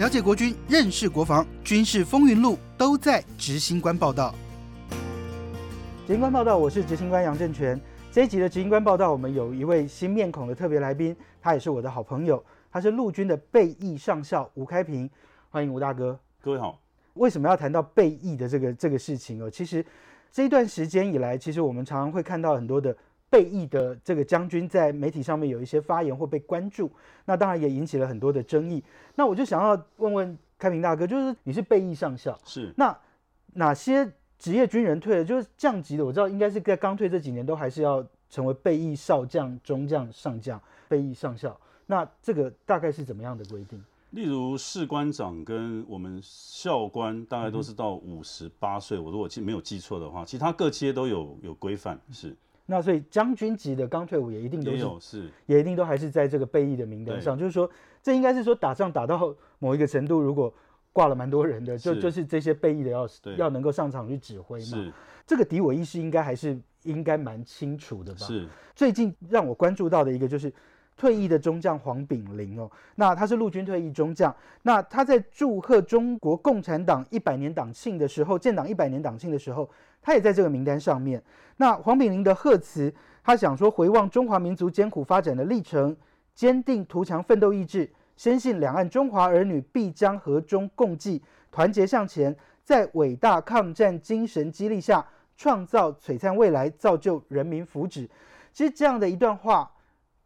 了解国军，认识国防，军事风云录都在执行官报道。执行官报道，我是执行官杨正全。这一集的执行官报道，我们有一位新面孔的特别来宾，他也是我的好朋友，他是陆军的备役上校吴开平，欢迎吴大哥。各位好。为什么要谈到备役的这个这个事情哦？其实这一段时间以来，其实我们常常会看到很多的备役的这个将军在媒体上面有一些发言或被关注，那当然也引起了很多的争议。那我就想要问问开平大哥，就是你是备役上校，是那哪些职业军人退了，就是降级的？我知道应该是在刚退这几年都还是要成为备役少将、中将、上将、备役上校。那这个大概是怎么样的规定？例如士官长跟我们校官大概都是到五十八岁，我如果记没有记错的话，其他各阶都有有规范。是，那所以将军级的刚退伍也一定都有是，也一定都还是在这个备役的名单上。就是说，这应该是说打仗打到某一个程度，如果挂了蛮多人的，就就是这些备役的要要能够上场去指挥嘛。是，这个敌我意识应该还是应该蛮清楚的吧？是。最近让我关注到的一个就是。退役的中将黄炳麟哦，那他是陆军退役中将，那他在祝贺中国共产党一百年党庆的时候，建党一百年党庆的时候，他也在这个名单上面。那黄炳麟的贺词，他想说回望中华民族艰苦发展的历程，坚定图强奋斗意志，深信两岸中华儿女必将和衷共济，团结向前，在伟大抗战精神激励下，创造璀璨未来，造就人民福祉。其实这样的一段话。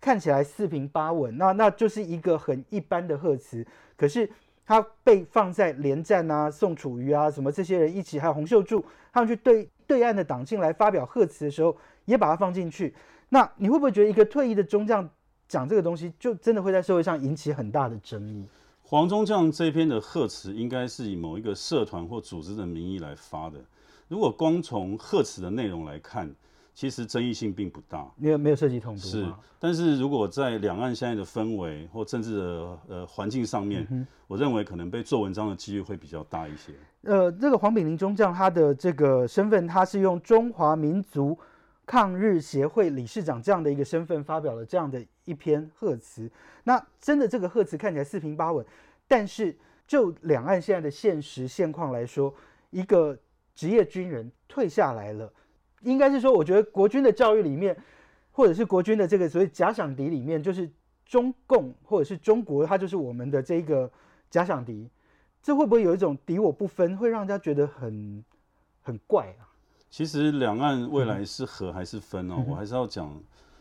看起来四平八稳，那那就是一个很一般的贺词。可是他被放在连战啊、宋楚瑜啊什么这些人一起，还有洪秀柱他们去对对岸的党庆来发表贺词的时候，也把它放进去。那你会不会觉得一个退役的中将讲这个东西，就真的会在社会上引起很大的争议？黄中将这篇的贺词应该是以某一个社团或组织的名义来发的。如果光从贺词的内容来看，其实争议性并不大，没有没有涉及统独是，但是如果在两岸现在的氛围或政治的呃环境上面，我认为可能被做文章的几率会比较大一些。呃，这个黄炳麟中将他的这个身份，他是用中华民族抗日协会理事长这样的一个身份发表了这样的一篇贺词。那真的这个贺词看起来四平八稳，但是就两岸现在的现实现况来说，一个职业军人退下来了。应该是说，我觉得国军的教育里面，或者是国军的这个所谓假想敌里面，就是中共或者是中国，它就是我们的这个假想敌。这会不会有一种敌我不分，会让人家觉得很很怪啊？其实两岸未来是和还是分哦？我还是要讲，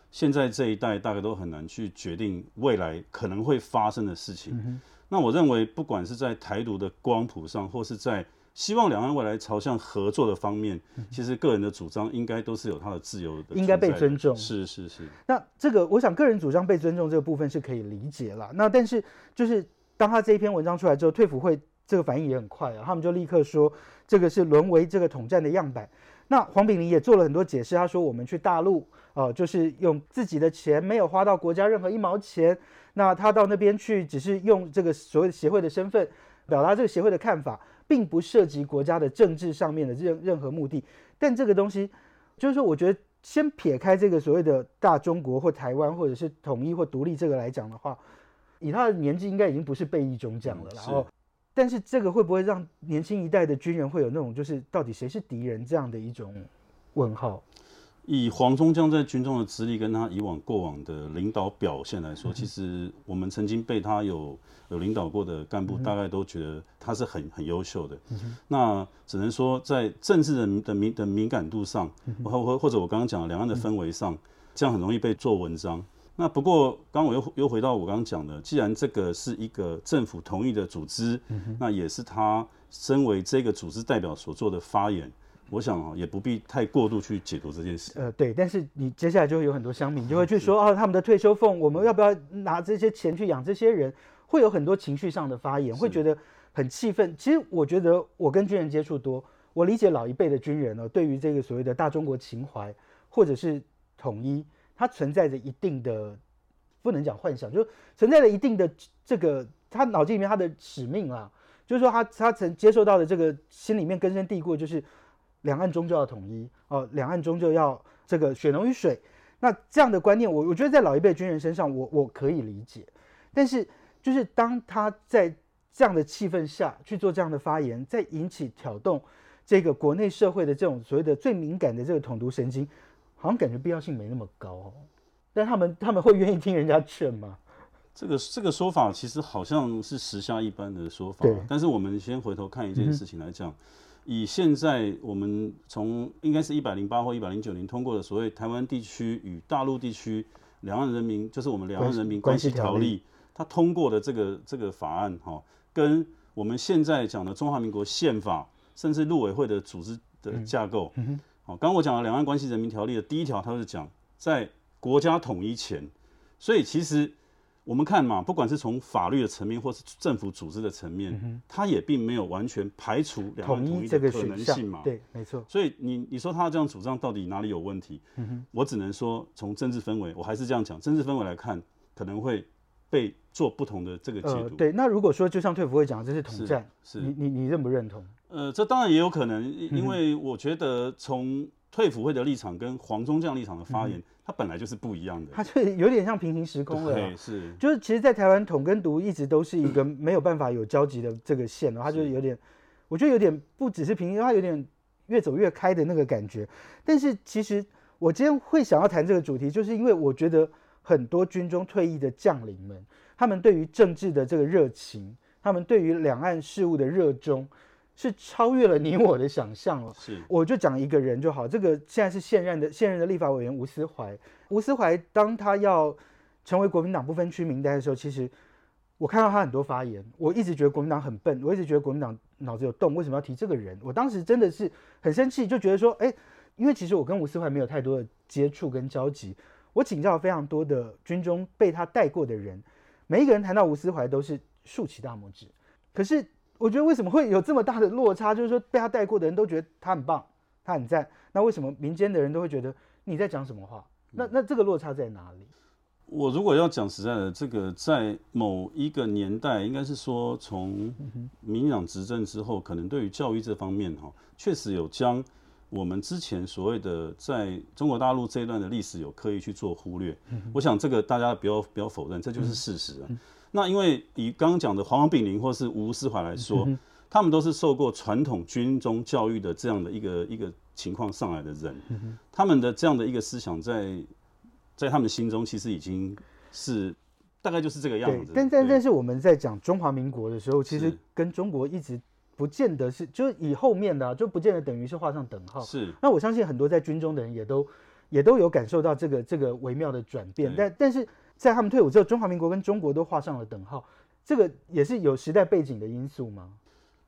现在这一代大概都很难去决定未来可能会发生的事情。那我认为，不管是在台独的光谱上，或是在希望两岸未来朝向合作的方面，其实个人的主张应该都是有他的自由的，应该被尊重。是是是。那这个，我想个人主张被尊重这个部分是可以理解了。那但是就是当他这一篇文章出来之后，退辅会这个反应也很快啊，他们就立刻说这个是沦为这个统战的样板。那黄炳麟也做了很多解释，他说我们去大陆哦，就是用自己的钱，没有花到国家任何一毛钱。那他到那边去，只是用这个所谓的协会的身份表达这个协会的看法。并不涉及国家的政治上面的任任何目的，但这个东西就是说，我觉得先撇开这个所谓的大中国或台湾或者是统一或独立这个来讲的话，以他的年纪应该已经不是被一中将了。然后，但是这个会不会让年轻一代的军人会有那种就是到底谁是敌人这样的一种问号？以黄忠江在军中的资历跟他以往过往的领导表现来说，其实我们曾经被他有有领导过的干部，大概都觉得他是很很优秀的。那只能说在政治的的敏的敏感度上，或或或者我刚刚讲的两岸的氛围上，这样很容易被做文章。那不过刚我又又回到我刚刚讲的，既然这个是一个政府同意的组织，那也是他身为这个组织代表所做的发言。我想啊，也不必太过度去解读这件事。呃，对，但是你接下来就会有很多乡民就会去说哦，他们的退休俸，我们要不要拿这些钱去养这些人？会有很多情绪上的发言，会觉得很气愤。其实我觉得我跟军人接触多，我理解老一辈的军人呢，对于这个所谓的大中国情怀或者是统一，它存在着一定的不能讲幻想，就存在着一定的这个他脑筋里面他的使命啊，就是说他他曾接受到的这个心里面根深蒂固就是。两岸终究要统一哦，两岸终究要这个血浓于水。那这样的观念，我我觉得在老一辈军人身上，我我可以理解。但是，就是当他在这样的气氛下去做这样的发言，再引起挑动这个国内社会的这种所谓的最敏感的这个统独神经，好像感觉必要性没那么高哦。但他们他们会愿意听人家劝吗？这个这个说法其实好像是时下一般的说法对，但是我们先回头看一件事情来讲，以现在我们从应该是一百零八或一百零九年通过的所谓《台湾地区与大陆地区两岸人民》，就是我们两岸人民关系条例，它通过的这个这个法案哈，跟我们现在讲的中华民国宪法，甚至陆委会的组织的架构，好，刚刚我讲的《两岸关系人民条例》的第一条，它是讲在国家统一前，所以其实。我们看嘛，不管是从法律的层面，或是政府组织的层面，它也并没有完全排除两岸统统一的可能性嘛。，项对，没错，所以你你说他这样主张到底哪里有问题？我只能说从政治氛围，我还是这样讲，政治氛围来看，可能会被做不同的这个解呃，读。对。那如果说就像退辅会讲，这是统是战，是你你你认不认同？呃，这当然也有可能，因因为我觉得从退辅会的立场跟黄忠将立场的发言，它本来就是不一样的。它就有点像平行时空了啊。对，是就是其实，在台湾统跟独一直都是一个没有办法有交集的这个线哦，它就有点，我觉得有点不只是平行，它有点越走越开的那个感觉。但是其实我今天会想要谈这个主题，就是因为我觉得很多军中退役的将领们，他们对于政治的这个热情，他们对于两岸事务的热衷，是超越了你我的想象了。是我就讲一个人就好，这个现在是现任的现任的立法委员吴思怀。吴思怀当他要成为国民党不分区名单的时候，其实我看到他很多发言，我一直觉得国民党很笨，我一直觉得国民党脑子有洞，为什么要提这个人？我当时真的是很生气，就觉得说，哎，因为其实我跟吴思怀没有太多的接触跟交集，我请教了非常多的军中被他带过的人，每一个人谈到吴思怀都是竖起大拇指，可是我觉得为什么会有这么大的落差？就是说被他带过的人都觉得他很棒，他很赞，那为什么民间的人都会觉得你在讲什么话？那那这个落差在哪里？我如果要讲实在的，这个在某一个年代，应该是说从民进党执政之后，可能对于教育这方面哈，确实有将我们之前所谓的在中国大陆这一段的历史有刻意去做忽略。我想这个大家不要不要否认，这就是事实啊。那因为以刚刚讲的黄炳麟或是吴思怀来说，他们都是受过传统军中教育的这样的一个一个情况上来的人，他们的这样的一个思想在在他们心中其实已经是大概就是这个样对子。，但但但是我们在讲中华民国的时候，其实跟中国一直不见得是，就是以后面的、啊、就不见得等于是画上等号。是那我相信很多在军中的人也都也都有感受到这个这个微妙的转变，但但是在他们退伍之后，中华民国跟中国都画上了等号，这个也是有时代背景的因素吗？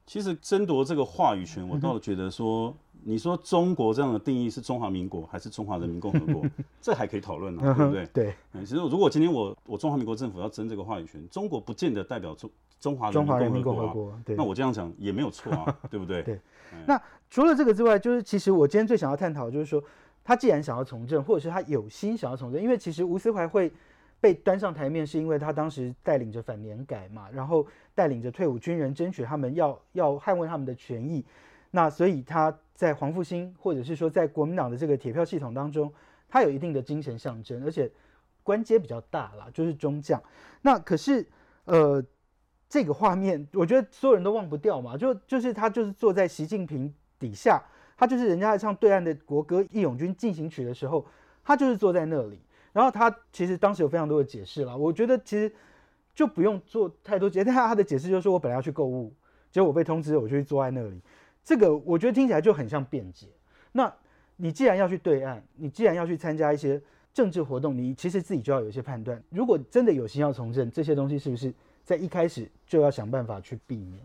其实争夺这个话语权，我倒觉得说，你说中国这样的定义是中华民国还是中华人民共和国，这还可以讨论啊，对不对？对，嗯其实如果今天我我中华民国政府要争这个话语权，中国不见得代表中中华人民共和国那。我这样讲也没有错啊，对不对？对那除了这个之外，就是其实我今天最想要探讨，就是说他既然想要从政，或者是他有心想要从政，因为其实吴思怀会被端上台面，是因为他当时带领着反年改嘛，然后带领着退伍军人争取他们要要捍卫他们的权益，那所以他在黄复兴或者是说在国民党的这个铁票系统当中，他有一定的精神象征，而且官阶比较大啦，就是中将。那可是呃。这个画面，我觉得所有人都忘不掉嘛，就就是他就是坐在习近平底下，他就是人家在唱对岸的国歌《义勇军进行曲》的时候，他就是坐在那里。然后他其实当时有非常多的解释了，我觉得其实就不用做太多解释，他的解释就是我本来要去购物，结果我被通知，我就去坐在那里。这个我觉得听起来就很像辩解。那你既然要去对岸，你既然要去参加一些政治活动，你其实自己就要有一些判断。如果真的有心要从政，这些东西是不是在一开始就要想办法去避免？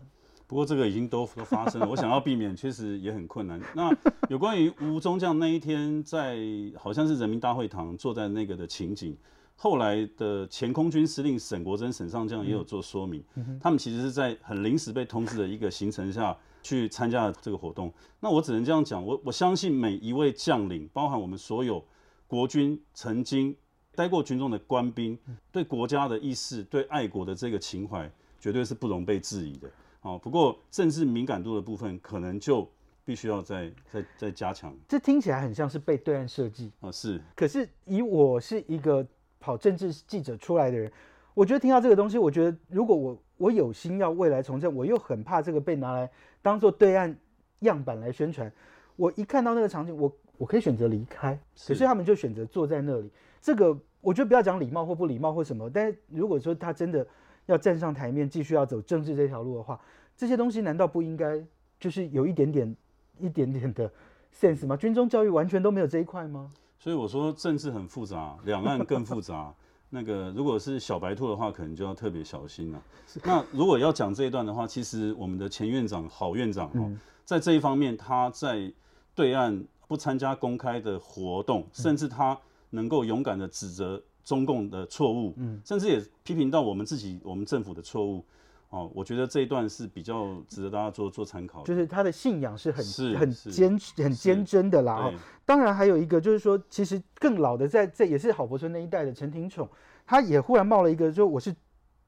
不过这个已经都都发生了，我想要避免确实也很困难。那有关于吴中将那一天在好像是人民大会堂坐在那个的情景，后来的前空军司令沈国珍沈上将也有做说明，他们其实是在很临时被通知的一个行程下去参加这个活动。那我只能这样讲，我我相信每一位将领，包含我们所有国军曾经待过军中的官兵，对国家的意识、对爱国的这个情怀，绝对是不容被质疑的。哦，不过政治敏感度的部分，可能就必须要再再再加强这听起来很像是被对岸设计，啊。是，可是以我是一个跑政治记者出来的人，我觉得听到这个东西，我觉得如果我我有心要未来从政，我又很怕这个被拿来当做对岸样板来宣传。我一看到那个场景，我我可以选择离开，可是他们就选择坐在那里。这个我觉得不要讲礼貌或不礼貌或什么，但是如果说他真的要站上台面，继续要走政治这条路的话，这些东西难道不应该就是有一点点、一点点的 sense 吗？军中教育完全都没有这一块吗？所以我说政治很复杂，两岸更复杂。那个如果是小白兔的话，可能就要特别小心了。那如果要讲这一段的话，其实我们的前院长郝院长哦，在这一方面，他在对岸不参加公开的活动，甚至他能够勇敢的指责中共的错误，嗯，甚至也批评到我们自己我们政府的错误。哦，我觉得这一段是比较值得大家做做参考。就是他的信仰是很很坚很坚贞的啦。哦，当然还有一个就是说，其实更老的在这也是郝柏村那一代的陈廷宠，他也忽然冒了一个，说我是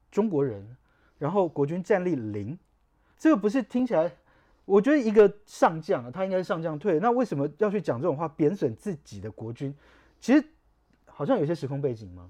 中国人，然后国军战力零，这个不是听起来，我觉得一个上将啊，他应该是上将退，那为什么要去讲这种话，贬损自己的国军？其实好像有些时空背景吗？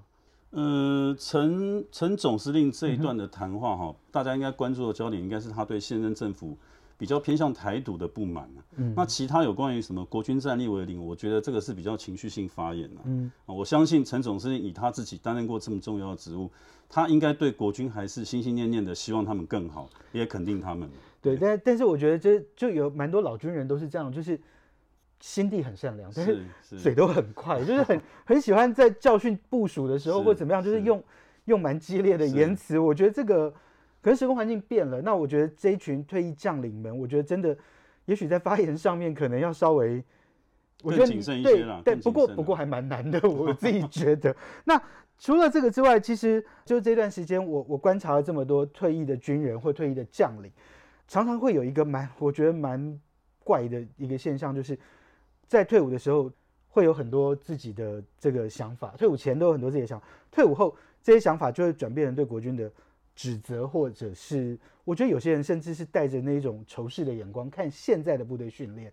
呃，陈陈总司令这一段的谈话哈，大家应该关注的焦点应该是他对现任政府比较偏向台独的不满嗯，那其他有关于什么国军战力为零，我觉得这个是比较情绪性发言嗯，我相信陈总司令以他自己担任过这么重要的职务，他应该对国军还是心心念念的，希望他们更好，也肯定他们。对，但但是我觉得这就有蛮多老军人都是这样，就是。心地很善良，但是嘴都很快，就是很很喜欢在教训部署的时候或怎么样，就是用用蛮激烈的言辞。我觉得这个可能时空环境变了，那我觉得这一群退役将领们，我觉得真的也许在发言上面可能要稍微，我觉得对，但不过不过还蛮难的，我自己觉得。那除了这个之外，其实就这段时间，我我观察了这么多退役的军人或退役的将领，常常会有一个蛮我觉得蛮怪的一个现象，就是。在退伍的时候，会有很多自己的这个想法；退伍前都有很多自己的想法，退伍后这些想法就会转变成对国军的指责，或者是我觉得有些人甚至是带着那种仇视的眼光看现在的部队训练。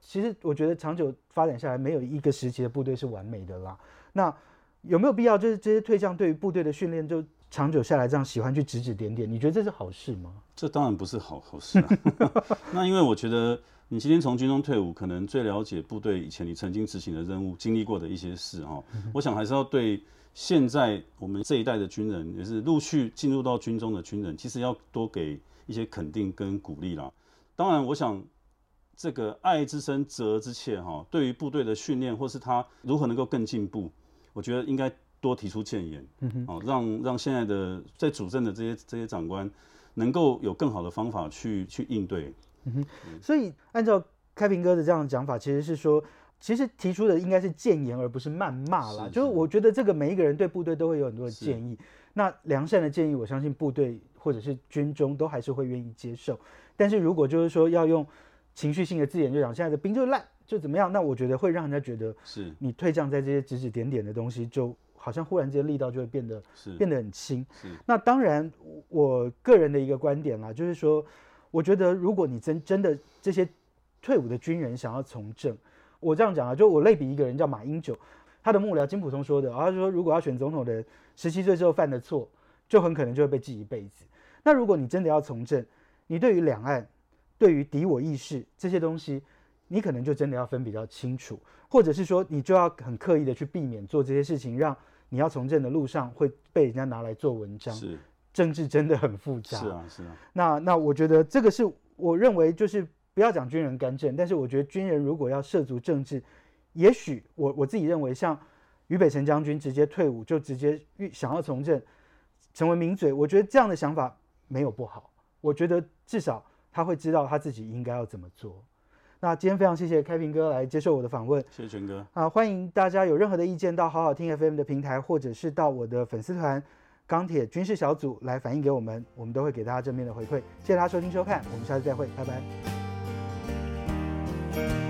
其实我觉得长久发展下来，没有一个时期的部队是完美的啦。那有没有必要就是这些退将对于部队的训练就长久下来这样喜欢去指指点点？你觉得这是好事吗？这当然不是好好事啊。那因为我觉得。你今天从军中退伍，可能最了解部队以前你曾经执行的任务、经历过的一些事哈。我想还是要对现在我们这一代的军人，也是陆续进入到军中的军人，其实要多给一些肯定跟鼓励啦。当然，我想这个爱之深责之切哈，对于部队的训练或是他如何能够更进步，我觉得应该多提出建言，嗯哦，让让现在的在主政的这些这些长官能够有更好的方法去去应对。嗯哼，所以按照开平哥的这样的讲法，其实是说，其实提出的应该是谏言，而不是谩骂啦。就是我觉得这个每一个人对部队都会有很多的建议，那良善的建议，我相信部队或者是军中都还是会愿意接受。但是如果就是说要用情绪性的字眼，就讲现在的兵就烂，就怎么样，那我觉得会让人家觉得是你退将在这些指指点点的东西，就好像忽然间力道就会变得是变得很轻。那当然，我个人的一个观点啦，就是说。我觉得，如果你真真的这些退伍的军人想要从政，我这样讲啊，就我类比一个人叫马英九，他的幕僚金普通说的，他说如果要选总统的十七岁之后犯的错，就很可能就会被记一辈子。那如果你真的要从政，你对于两岸、对于敌我意识这些东西，你可能就真的要分比较清楚，或者是说你就要很刻意的去避免做这些事情，让你要从政的路上会被人家拿来做文章。是。政治真的很复杂，是啊，是啊。那那我觉得这个是我认为就是不要讲军人干政，但是我觉得军人如果要涉足政治，也许我我自己认为像俞北辰将军直接退伍就直接想要从政，成为名嘴，我觉得这样的想法没有不好。我觉得至少他会知道他自己应该要怎么做。那今天非常谢谢开平哥来接受我的访问，谢谢全哥啊，欢迎大家有任何的意见到好好听 FM 的平台，或者是到我的粉丝团。钢铁军事小组来反映给我们，我们都会给大家正面的回馈。谢谢大家收听收看，我们下次再会，拜拜。